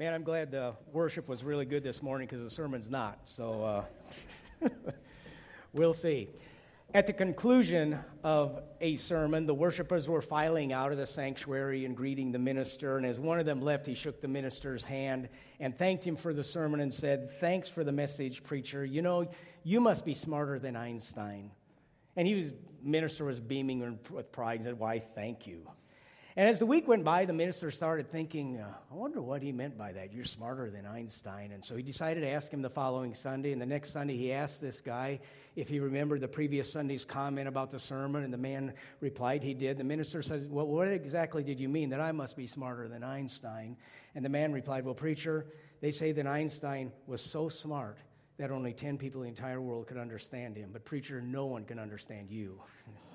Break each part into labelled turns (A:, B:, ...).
A: Man, I'm glad the worship was really good this morning because the sermon's not. So uh, we'll see. At the conclusion of a sermon, the worshipers were filing out of the sanctuary and greeting the minister. And as one of them left, he shook the minister's hand and thanked him for the sermon and said, Thanks for the message, preacher. You know, you must be smarter than Einstein. And he was, minister was beaming with pride and said, Why, thank you. And as the week went by, the minister started thinking, uh, I wonder what he meant by that. You're smarter than Einstein. And so he decided to ask him the following Sunday. And the next Sunday, he asked this guy if he remembered the previous Sunday's comment about the sermon. And the man replied he did. The minister said, Well, what exactly did you mean? That I must be smarter than Einstein? And the man replied, Well, preacher, they say that Einstein was so smart that only 10 people in the entire world could understand him. But, preacher, no one can understand you.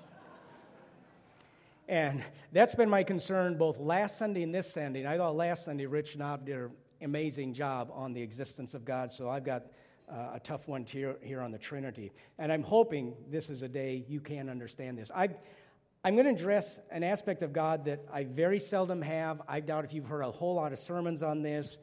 A: And that's been my concern both last Sunday and this Sunday. And I thought last Sunday Rich Knob did an amazing job on the existence of God. So I've got uh, a tough one here, here on the Trinity. And I'm hoping this is a day you can understand this. I, I'm going to address an aspect of God that I very seldom have. I doubt if you've heard a whole lot of sermons on this.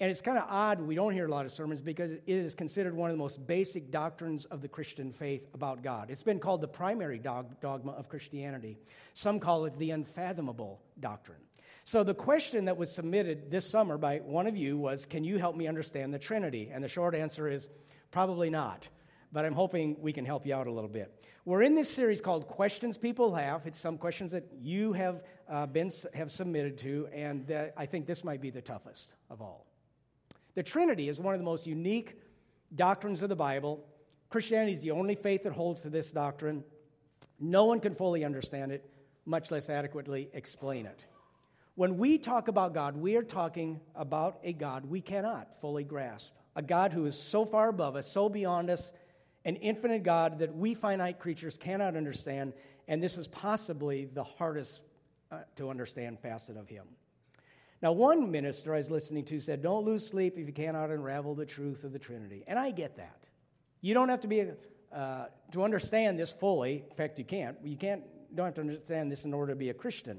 A: And it's kind of odd we don't hear a lot of sermons because it is considered one of the most basic doctrines of the Christian faith about God. It's been called the primary dogma of Christianity. Some call it the unfathomable doctrine. So the question that was submitted this summer by one of you was Can you help me understand the Trinity? And the short answer is probably not. But I'm hoping we can help you out a little bit. We're in this series called Questions People Have. It's some questions that you have uh, been have submitted to, and I think this might be the toughest of all. The Trinity is one of the most unique doctrines of the Bible. Christianity is the only faith that holds to this doctrine. No one can fully understand it, much less adequately explain it. When we talk about God, we are talking about a God we cannot fully grasp, a God who is so far above us, so beyond us, an infinite God that we finite creatures cannot understand, and this is possibly the hardest uh, to understand facet of Him. Now, one minister I was listening to said, Don't lose sleep if you cannot unravel the truth of the Trinity. And I get that. You don't have to be, uh, to understand this fully. In fact, you can't. You can't, don't have to understand this in order to be a Christian.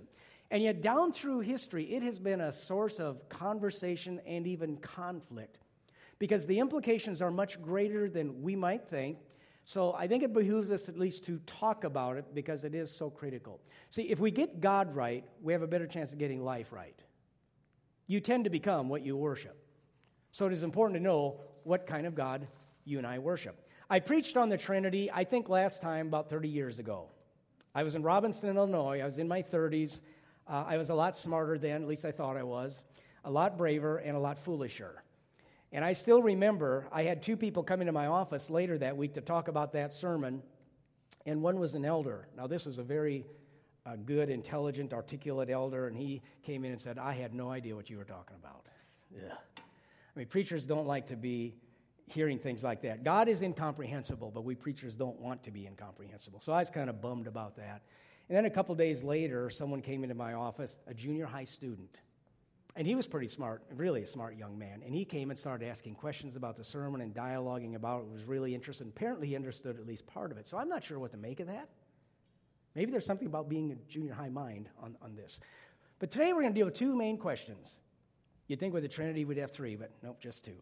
A: And yet, down through history, it has been a source of conversation and even conflict because the implications are much greater than we might think. So I think it behooves us at least to talk about it because it is so critical. See, if we get God right, we have a better chance of getting life right you tend to become what you worship. So it is important to know what kind of God you and I worship. I preached on the Trinity, I think last time about 30 years ago. I was in Robinson, Illinois. I was in my 30s. Uh, I was a lot smarter then, at least I thought I was, a lot braver, and a lot foolisher. And I still remember I had two people come into my office later that week to talk about that sermon, and one was an elder. Now, this was a very a good, intelligent, articulate elder, and he came in and said, I had no idea what you were talking about. Ugh. I mean, preachers don't like to be hearing things like that. God is incomprehensible, but we preachers don't want to be incomprehensible. So I was kind of bummed about that. And then a couple days later, someone came into my office, a junior high student. And he was pretty smart, really a smart young man. And he came and started asking questions about the sermon and dialoguing about it. Was really interested. Apparently, he understood at least part of it. So I'm not sure what to make of that. Maybe there's something about being a junior high mind on, on this. But today we're going to deal with two main questions. You'd think with the Trinity we'd have three, but nope, just two.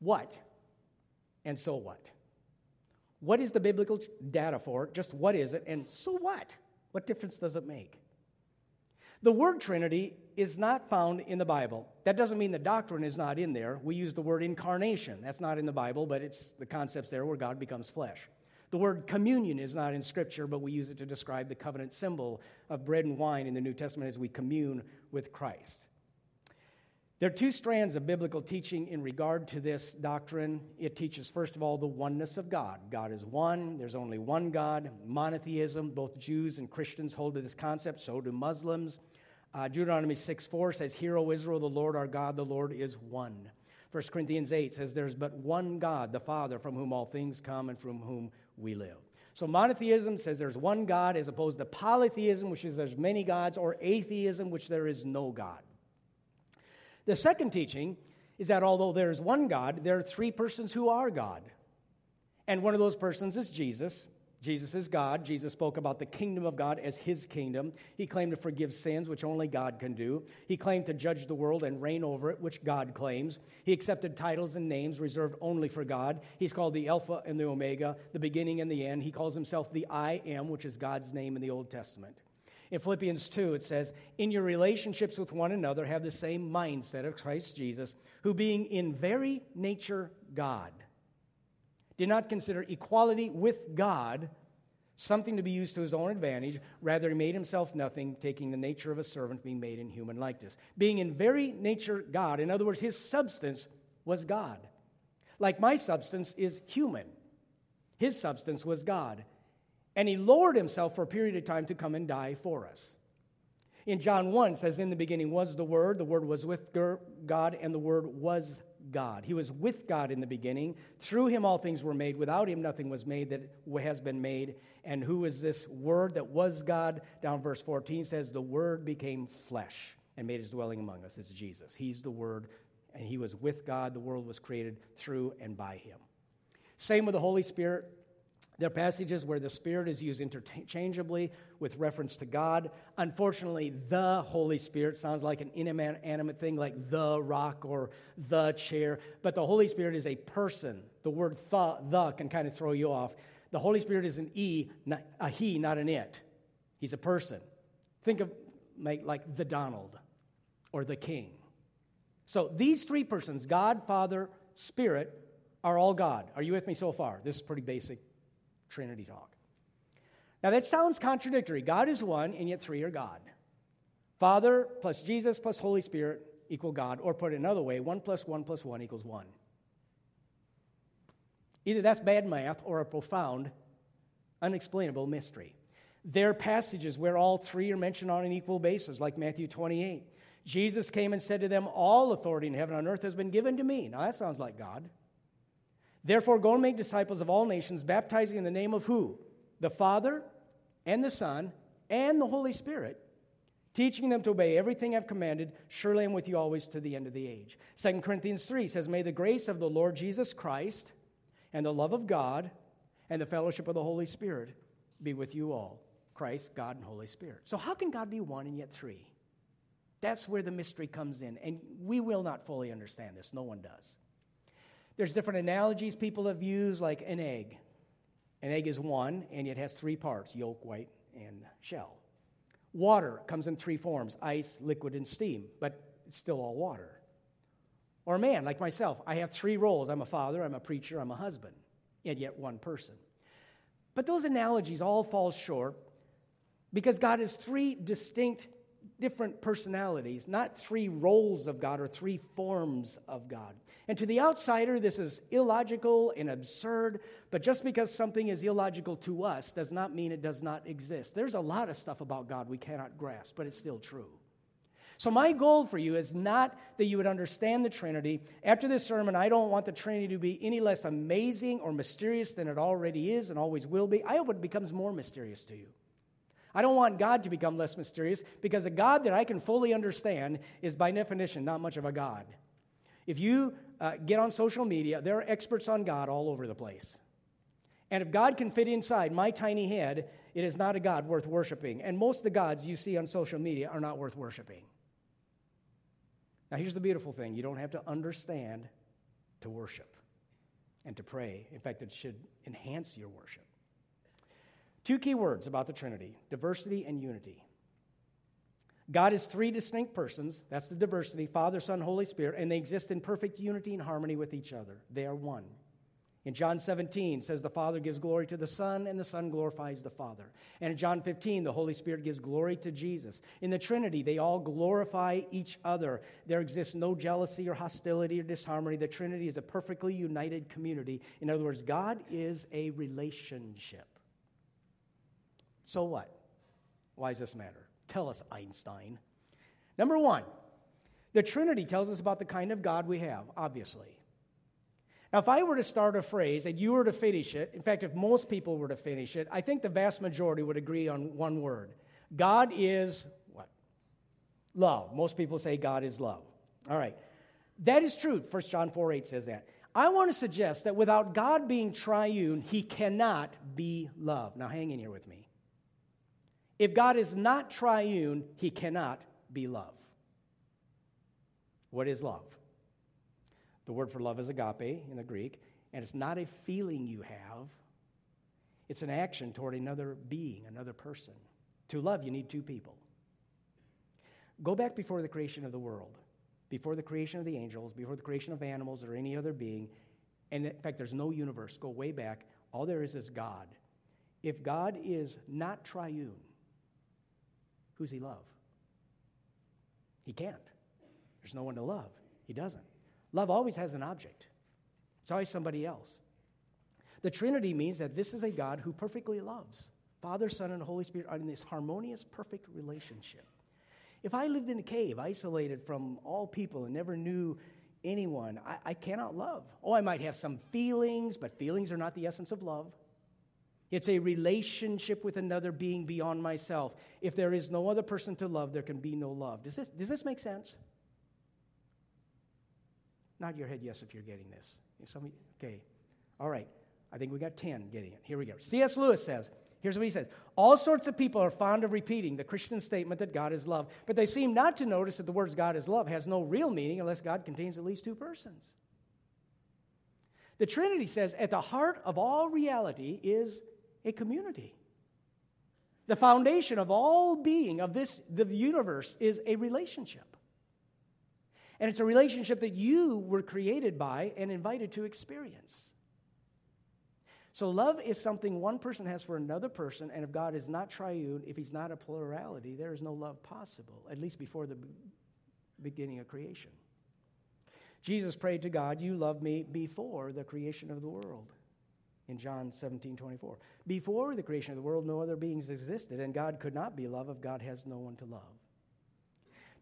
A: What? And so what? What is the biblical data for? Just what is it? And so what? What difference does it make? The word Trinity is not found in the Bible. That doesn't mean the doctrine is not in there. We use the word incarnation. That's not in the Bible, but it's the concepts there where God becomes flesh. The word communion is not in Scripture, but we use it to describe the covenant symbol of bread and wine in the New Testament as we commune with Christ. There are two strands of biblical teaching in regard to this doctrine. It teaches, first of all, the oneness of God. God is one, there's only one God, monotheism. Both Jews and Christians hold to this concept, so do Muslims. Uh, Deuteronomy 6 4 says, Hear, O Israel, the Lord our God, the Lord is one. 1 Corinthians 8 says, There's but one God, the Father, from whom all things come and from whom we live. So monotheism says there's one God as opposed to polytheism, which is there's many gods, or atheism, which there is no God. The second teaching is that although there is one God, there are three persons who are God. And one of those persons is Jesus. Jesus is God. Jesus spoke about the kingdom of God as his kingdom. He claimed to forgive sins, which only God can do. He claimed to judge the world and reign over it, which God claims. He accepted titles and names reserved only for God. He's called the Alpha and the Omega, the beginning and the end. He calls himself the I am, which is God's name in the Old Testament. In Philippians 2, it says, In your relationships with one another, have the same mindset of Christ Jesus, who being in very nature God did not consider equality with God something to be used to his own advantage. Rather, he made himself nothing, taking the nature of a servant, being made in human likeness. Being in very nature God, in other words, his substance was God. Like my substance is human, his substance was God. And he lowered himself for a period of time to come and die for us. In John 1, says, In the beginning was the Word, the Word was with God, and the Word was God. He was with God in the beginning. Through him all things were made. Without him nothing was made that has been made. And who is this word that was God? Down verse 14 says, The word became flesh and made his dwelling among us. It's Jesus. He's the word, and he was with God. The world was created through and by him. Same with the Holy Spirit. There are passages where the Spirit is used interchangeably with reference to God. Unfortunately, the Holy Spirit sounds like an inanimate thing like the rock or the chair, but the Holy Spirit is a person. The word the, the can kind of throw you off. The Holy Spirit is an E, not, a he, not an it. He's a person. Think of like the Donald or the King. So these three persons, God, Father, Spirit, are all God. Are you with me so far? This is pretty basic Trinity talk. Now, that sounds contradictory. God is one, and yet three are God. Father plus Jesus plus Holy Spirit equal God, or put it another way, one plus one plus one equals one. Either that's bad math or a profound, unexplainable mystery. There are passages where all three are mentioned on an equal basis, like Matthew 28. Jesus came and said to them, All authority in heaven and earth has been given to me. Now that sounds like God. Therefore, go and make disciples of all nations, baptizing in the name of who? The Father and the Son and the Holy Spirit, teaching them to obey everything I've commanded. Surely I'm with you always to the end of the age. 2 Corinthians 3 says, May the grace of the Lord Jesus Christ and the love of God and the fellowship of the Holy Spirit be with you all. Christ, God, and Holy Spirit. So, how can God be one and yet three? That's where the mystery comes in. And we will not fully understand this. No one does. There's different analogies people have used, like an egg. An egg is one, and it has three parts yolk, white, and shell. Water comes in three forms ice, liquid, and steam, but it's still all water. Or a man like myself, I have three roles I'm a father, I'm a preacher, I'm a husband, and yet one person. But those analogies all fall short because God is three distinct different personalities, not three roles of God or three forms of God. And to the outsider, this is illogical and absurd, but just because something is illogical to us does not mean it does not exist. There's a lot of stuff about God we cannot grasp, but it's still true. So, my goal for you is not that you would understand the Trinity. After this sermon, I don't want the Trinity to be any less amazing or mysterious than it already is and always will be. I hope it becomes more mysterious to you. I don't want God to become less mysterious because a God that I can fully understand is, by definition, not much of a God. If you uh, get on social media, there are experts on God all over the place. And if God can fit inside my tiny head, it is not a God worth worshiping. And most of the gods you see on social media are not worth worshiping. Now, here's the beautiful thing you don't have to understand to worship and to pray. In fact, it should enhance your worship. Two key words about the Trinity diversity and unity. God is three distinct persons. That's the diversity Father, Son, Holy Spirit, and they exist in perfect unity and harmony with each other. They are one. In John 17 says the Father gives glory to the Son and the Son glorifies the Father. And in John 15 the Holy Spirit gives glory to Jesus. In the Trinity they all glorify each other. There exists no jealousy or hostility or disharmony. The Trinity is a perfectly united community. In other words, God is a relationship. So what? Why does this matter? Tell us, Einstein. Number one, the Trinity tells us about the kind of God we have, obviously. Now, if I were to start a phrase and you were to finish it, in fact, if most people were to finish it, I think the vast majority would agree on one word God is what? Love. Most people say God is love. All right. That is true. 1 John 4 8 says that. I want to suggest that without God being triune, he cannot be love. Now, hang in here with me. If God is not triune, he cannot be love. What is love? The word for love is agape in the Greek, and it's not a feeling you have, it's an action toward another being, another person. To love, you need two people. Go back before the creation of the world, before the creation of the angels, before the creation of animals or any other being. And in fact, there's no universe. Go way back. All there is is God. If God is not triune, who's he love? He can't. There's no one to love. He doesn't. Love always has an object, it's always somebody else. The Trinity means that this is a God who perfectly loves. Father, Son, and Holy Spirit are in this harmonious, perfect relationship. If I lived in a cave, isolated from all people, and never knew anyone, I, I, cannot love. Oh, I might have some feelings, but feelings are not the essence of love. It's a relationship with another being beyond myself. If there is no other person to love, there can be no love. Does this, does this make sense? Nod your head yes if you're getting this. Some, okay. All right. I think we got 10 getting it. Here we go. C.S. Lewis says, here's what he says All sorts of people are fond of repeating the Christian statement that God is love, but they seem not to notice that the words God is love has no real meaning unless God contains at least two persons. The Trinity says at the heart of all reality is a community. The foundation of all being of this the universe is a relationship. And it's a relationship that you were created by and invited to experience. So, love is something one person has for another person, and if God is not triune, if He's not a plurality, there is no love possible, at least before the beginning of creation. Jesus prayed to God, You loved me before the creation of the world. In John 17, 24. Before the creation of the world, no other beings existed, and God could not be love if God has no one to love.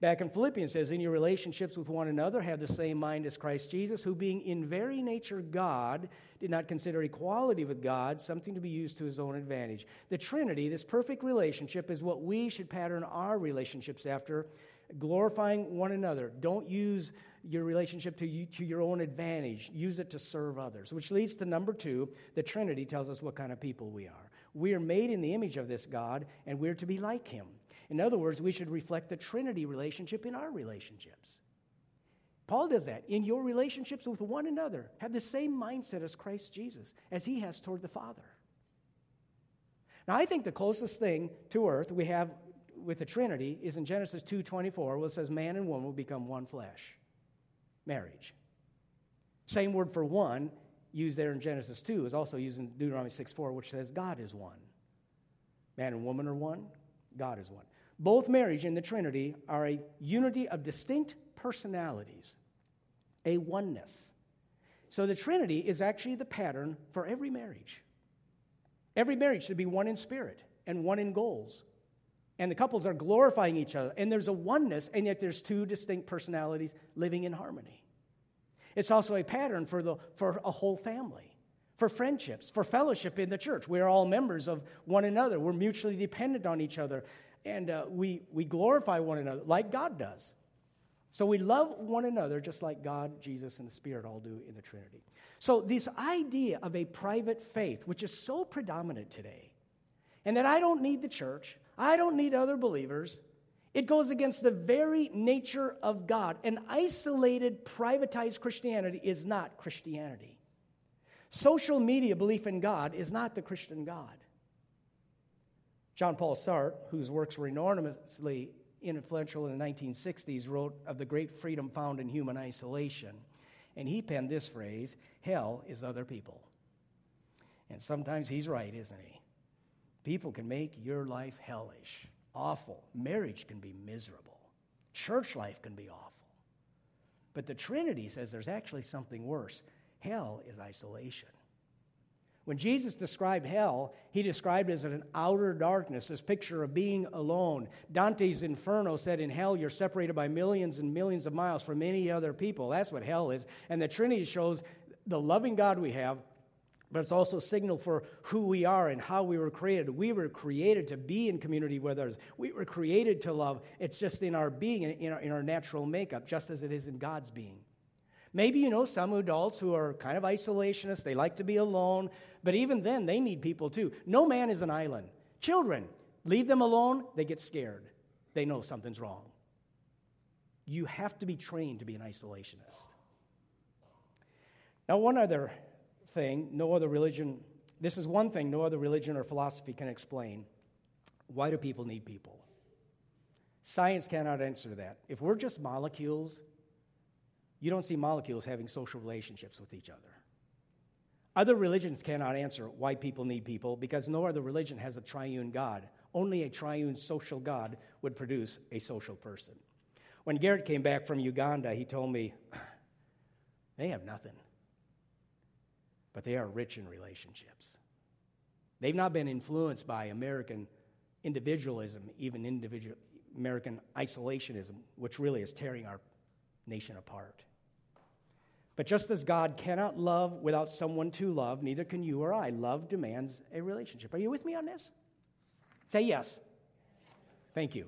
A: Back in Philippians says, In your relationships with one another, have the same mind as Christ Jesus, who being in very nature God, did not consider equality with God something to be used to his own advantage. The Trinity, this perfect relationship, is what we should pattern our relationships after, glorifying one another. Don't use your relationship to, you, to your own advantage, use it to serve others. Which leads to number two the Trinity tells us what kind of people we are. We are made in the image of this God, and we're to be like him. In other words, we should reflect the Trinity relationship in our relationships. Paul does that. In your relationships with one another, have the same mindset as Christ Jesus, as he has toward the Father. Now, I think the closest thing to earth we have with the Trinity is in Genesis 2:24, where it says man and woman will become one flesh. Marriage. Same word for one used there in Genesis 2 is also used in Deuteronomy 6:4, which says God is one. Man and woman are one, God is one. Both marriage and the Trinity are a unity of distinct personalities, a oneness. So the Trinity is actually the pattern for every marriage. Every marriage should be one in spirit and one in goals. And the couples are glorifying each other. And there's a oneness, and yet there's two distinct personalities living in harmony. It's also a pattern for, the, for a whole family, for friendships, for fellowship in the church. We're all members of one another. We're mutually dependent on each other and uh, we, we glorify one another like God does. So we love one another just like God, Jesus, and the Spirit all do in the Trinity. So, this idea of a private faith, which is so predominant today, and that I don't need the church, I don't need other believers, it goes against the very nature of God. An isolated, privatized Christianity is not Christianity. Social media belief in God is not the Christian God. John Paul Sartre, whose works were enormously influential in the 1960s, wrote of the great freedom found in human isolation. And he penned this phrase hell is other people. And sometimes he's right, isn't he? People can make your life hellish, awful. Marriage can be miserable. Church life can be awful. But the Trinity says there's actually something worse hell is isolation. When Jesus described hell, he described it as an outer darkness, this picture of being alone. Dante's Inferno said, In hell, you're separated by millions and millions of miles from any other people. That's what hell is. And the Trinity shows the loving God we have, but it's also a signal for who we are and how we were created. We were created to be in community with others, we were created to love. It's just in our being, in our, in our natural makeup, just as it is in God's being. Maybe you know some adults who are kind of isolationists, they like to be alone, but even then, they need people too. No man is an island. Children, leave them alone, they get scared. They know something's wrong. You have to be trained to be an isolationist. Now, one other thing, no other religion, this is one thing no other religion or philosophy can explain. Why do people need people? Science cannot answer that. If we're just molecules, you don't see molecules having social relationships with each other. Other religions cannot answer why people need people because no other religion has a triune God. Only a triune social God would produce a social person. When Garrett came back from Uganda, he told me, they have nothing, but they are rich in relationships. They've not been influenced by American individualism, even individual, American isolationism, which really is tearing our nation apart. But just as God cannot love without someone to love, neither can you or I. Love demands a relationship. Are you with me on this? Say yes. Thank you.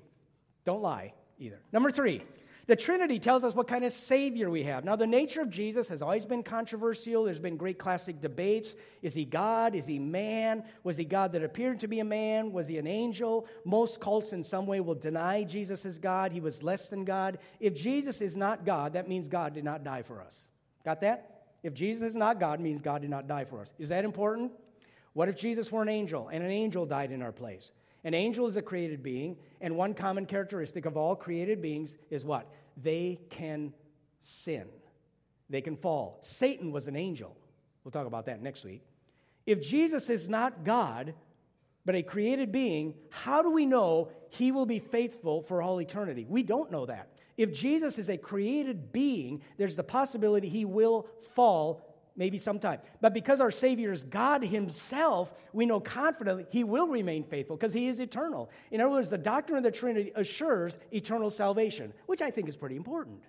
A: Don't lie either. Number three, the Trinity tells us what kind of Savior we have. Now, the nature of Jesus has always been controversial. There's been great classic debates. Is he God? Is he man? Was he God that appeared to be a man? Was he an angel? Most cults, in some way, will deny Jesus is God. He was less than God. If Jesus is not God, that means God did not die for us. Got that? If Jesus is not God, means God did not die for us. Is that important? What if Jesus were an angel and an angel died in our place? An angel is a created being, and one common characteristic of all created beings is what? They can sin, they can fall. Satan was an angel. We'll talk about that next week. If Jesus is not God, but a created being, how do we know he will be faithful for all eternity? We don't know that. If Jesus is a created being, there's the possibility he will fall maybe sometime. But because our Savior is God Himself, we know confidently He will remain faithful because He is eternal. In other words, the doctrine of the Trinity assures eternal salvation, which I think is pretty important.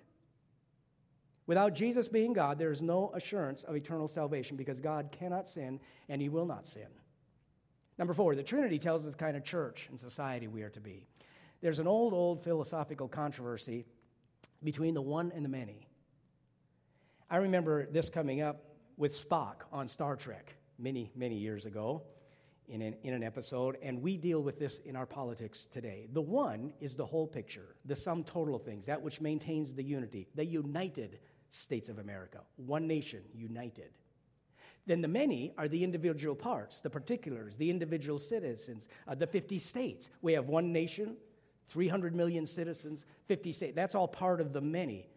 A: Without Jesus being God, there is no assurance of eternal salvation because God cannot sin and He will not sin. Number four, the Trinity tells us kind of church and society we are to be. There's an old, old philosophical controversy between the one and the many. I remember this coming up with Spock on Star Trek many, many years ago in an, in an episode, and we deal with this in our politics today. The one is the whole picture, the sum total of things, that which maintains the unity, the United States of America, one nation, united. Then the many are the individual parts, the particulars, the individual citizens, uh, the 50 states. We have one nation, 300 million citizens, 50 states. That's all part of the many.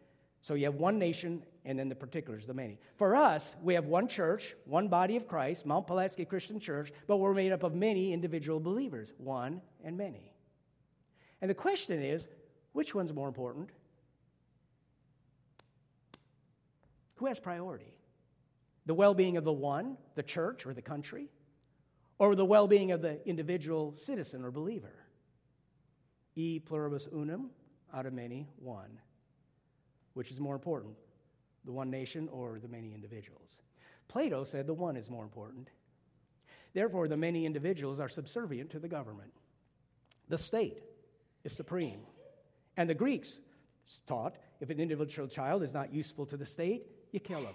A: So you have one nation and then the particulars, the many. For us, we have one church, one body of Christ, Mount Pulaski Christian Church, but we're made up of many individual believers, one and many. And the question is which one's more important? Who has priority? The well being of the one, the church or the country, or the well being of the individual citizen or believer? E pluribus unum, out of many, one. Which is more important, the one nation or the many individuals? Plato said the one is more important. Therefore, the many individuals are subservient to the government. The state is supreme. And the Greeks taught if an individual child is not useful to the state, you kill him.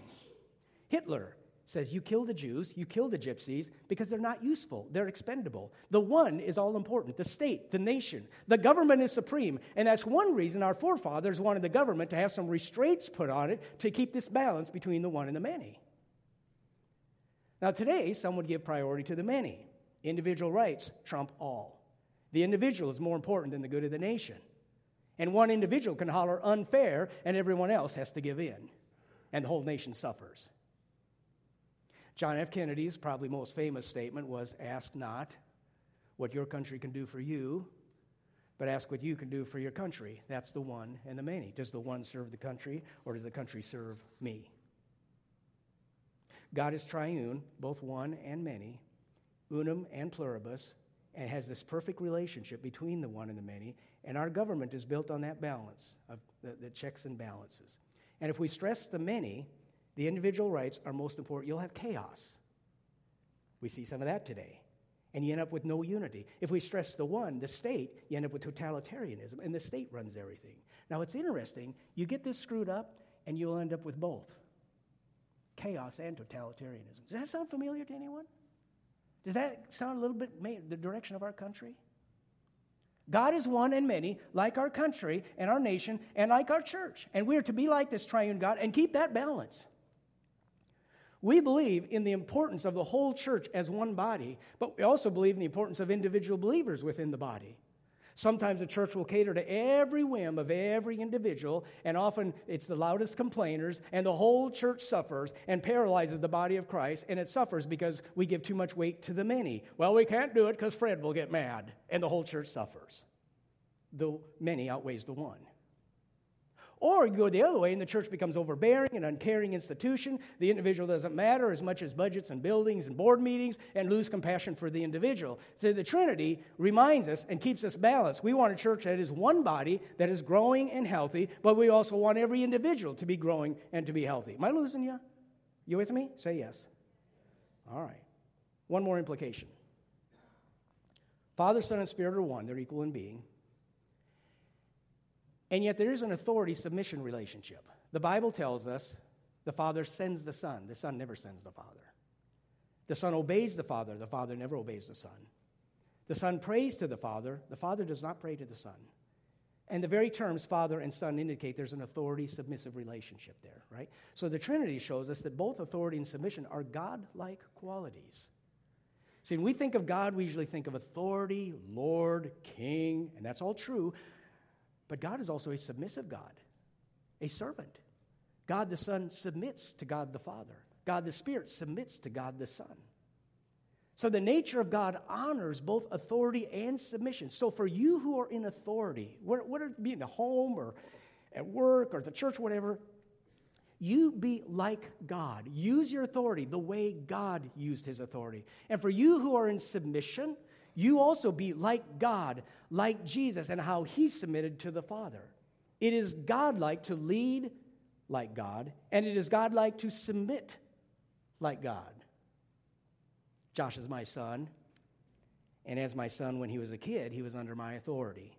A: Hitler says you kill the Jews, you kill the gypsies because they're not useful, they're expendable. The one is all important the state, the nation. The government is supreme. And that's one reason our forefathers wanted the government to have some restraints put on it to keep this balance between the one and the many. Now, today, some would give priority to the many. Individual rights trump all. The individual is more important than the good of the nation. And one individual can holler unfair, and everyone else has to give in, and the whole nation suffers. John F. Kennedy's probably most famous statement was Ask not what your country can do for you, but ask what you can do for your country. That's the one and the many. Does the one serve the country, or does the country serve me? God is triune, both one and many, unum and pluribus, and has this perfect relationship between the one and the many. And our government is built on that balance of the, the checks and balances. And if we stress the many, the individual rights are most important. You'll have chaos. We see some of that today. And you end up with no unity. If we stress the one, the state, you end up with totalitarianism, and the state runs everything. Now, it's interesting. You get this screwed up, and you'll end up with both chaos and totalitarianism. Does that sound familiar to anyone? Does that sound a little bit the direction of our country? God is one and many, like our country and our nation and like our church. And we are to be like this triune God and keep that balance. We believe in the importance of the whole church as one body, but we also believe in the importance of individual believers within the body. Sometimes the church will cater to every whim of every individual, and often it's the loudest complainers, and the whole church suffers and paralyzes the body of Christ, and it suffers because we give too much weight to the many. Well, we can't do it because Fred will get mad, and the whole church suffers. The many outweighs the one. Or you go the other way, and the church becomes overbearing and uncaring institution. The individual doesn't matter as much as budgets and buildings and board meetings, and lose compassion for the individual. So the Trinity reminds us and keeps us balanced. We want a church that is one body that is growing and healthy, but we also want every individual to be growing and to be healthy. Am I losing you? You with me? Say yes. All right. One more implication. Father, Son, and Spirit are one. They're equal in being. And yet there is an authority submission relationship. The Bible tells us the Father sends the Son, the Son never sends the Father. The Son obeys the Father, the Father never obeys the Son. The Son prays to the Father, the Father does not pray to the Son. And the very terms Father and Son indicate there's an authority submissive relationship there, right? So the Trinity shows us that both authority and submission are God like qualities. See, when we think of God, we usually think of authority, Lord, King, and that's all true. But God is also a submissive God, a servant. God the Son submits to God the Father. God the Spirit submits to God the Son. So the nature of God honors both authority and submission. So for you who are in authority, whether it be in the home or at work or at the church, whatever, you be like God. Use your authority the way God used his authority. And for you who are in submission, you also be like God, like Jesus, and how he submitted to the Father. It is godlike to lead like God, and it is godlike to submit like God. Josh is my son, and as my son when he was a kid, he was under my authority.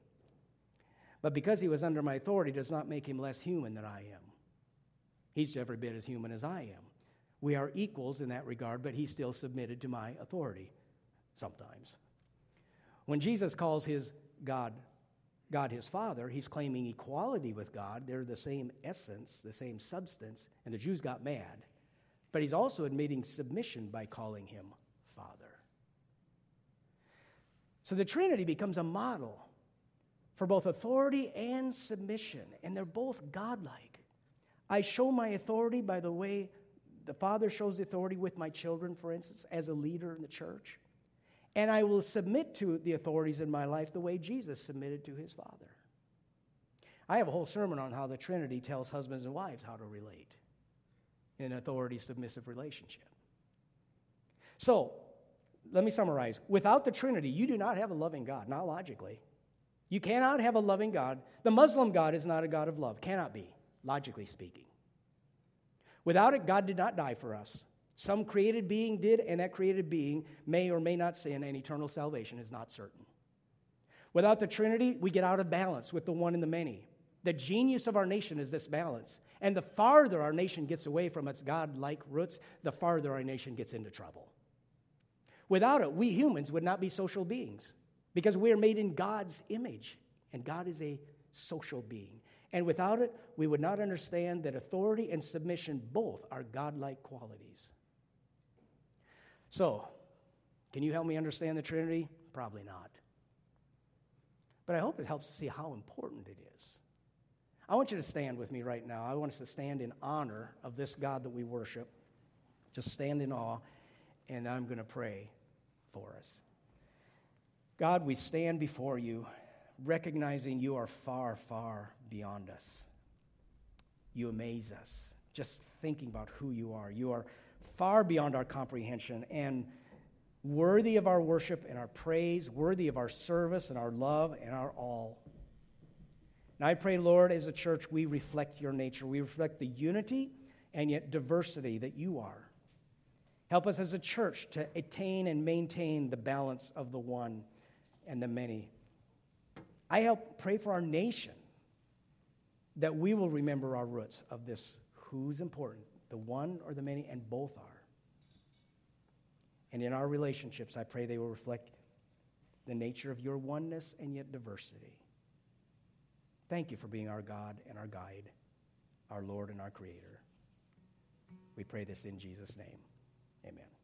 A: But because he was under my authority does not make him less human than I am. He's every bit as human as I am. We are equals in that regard, but he still submitted to my authority sometimes. When Jesus calls his God God his Father, he's claiming equality with God. They're the same essence, the same substance, and the Jews got mad. But he's also admitting submission by calling him Father. So the Trinity becomes a model for both authority and submission, and they're both godlike. I show my authority by the way the Father shows authority with my children, for instance, as a leader in the church and I will submit to the authorities in my life the way Jesus submitted to his Father. I have a whole sermon on how the Trinity tells husbands and wives how to relate in an authority submissive relationship. So, let me summarize. Without the Trinity, you do not have a loving God, not logically. You cannot have a loving God. The Muslim God is not a God of love, cannot be, logically speaking. Without it, God did not die for us. Some created being did, and that created being may or may not sin, and eternal salvation is not certain. Without the Trinity, we get out of balance with the one and the many. The genius of our nation is this balance. And the farther our nation gets away from its God like roots, the farther our nation gets into trouble. Without it, we humans would not be social beings because we are made in God's image, and God is a social being. And without it, we would not understand that authority and submission both are godlike qualities. So, can you help me understand the Trinity? Probably not. But I hope it helps to see how important it is. I want you to stand with me right now. I want us to stand in honor of this God that we worship. Just stand in awe, and I'm going to pray for us. God, we stand before you, recognizing you are far, far beyond us. You amaze us just thinking about who you are. You are far beyond our comprehension and worthy of our worship and our praise, worthy of our service and our love and our all. And I pray, Lord, as a church, we reflect your nature. We reflect the unity and yet diversity that you are. Help us as a church to attain and maintain the balance of the one and the many. I help pray for our nation that we will remember our roots of this who's important, the one or the many, and both are. And in our relationships, I pray they will reflect the nature of your oneness and yet diversity. Thank you for being our God and our guide, our Lord and our Creator. We pray this in Jesus' name. Amen.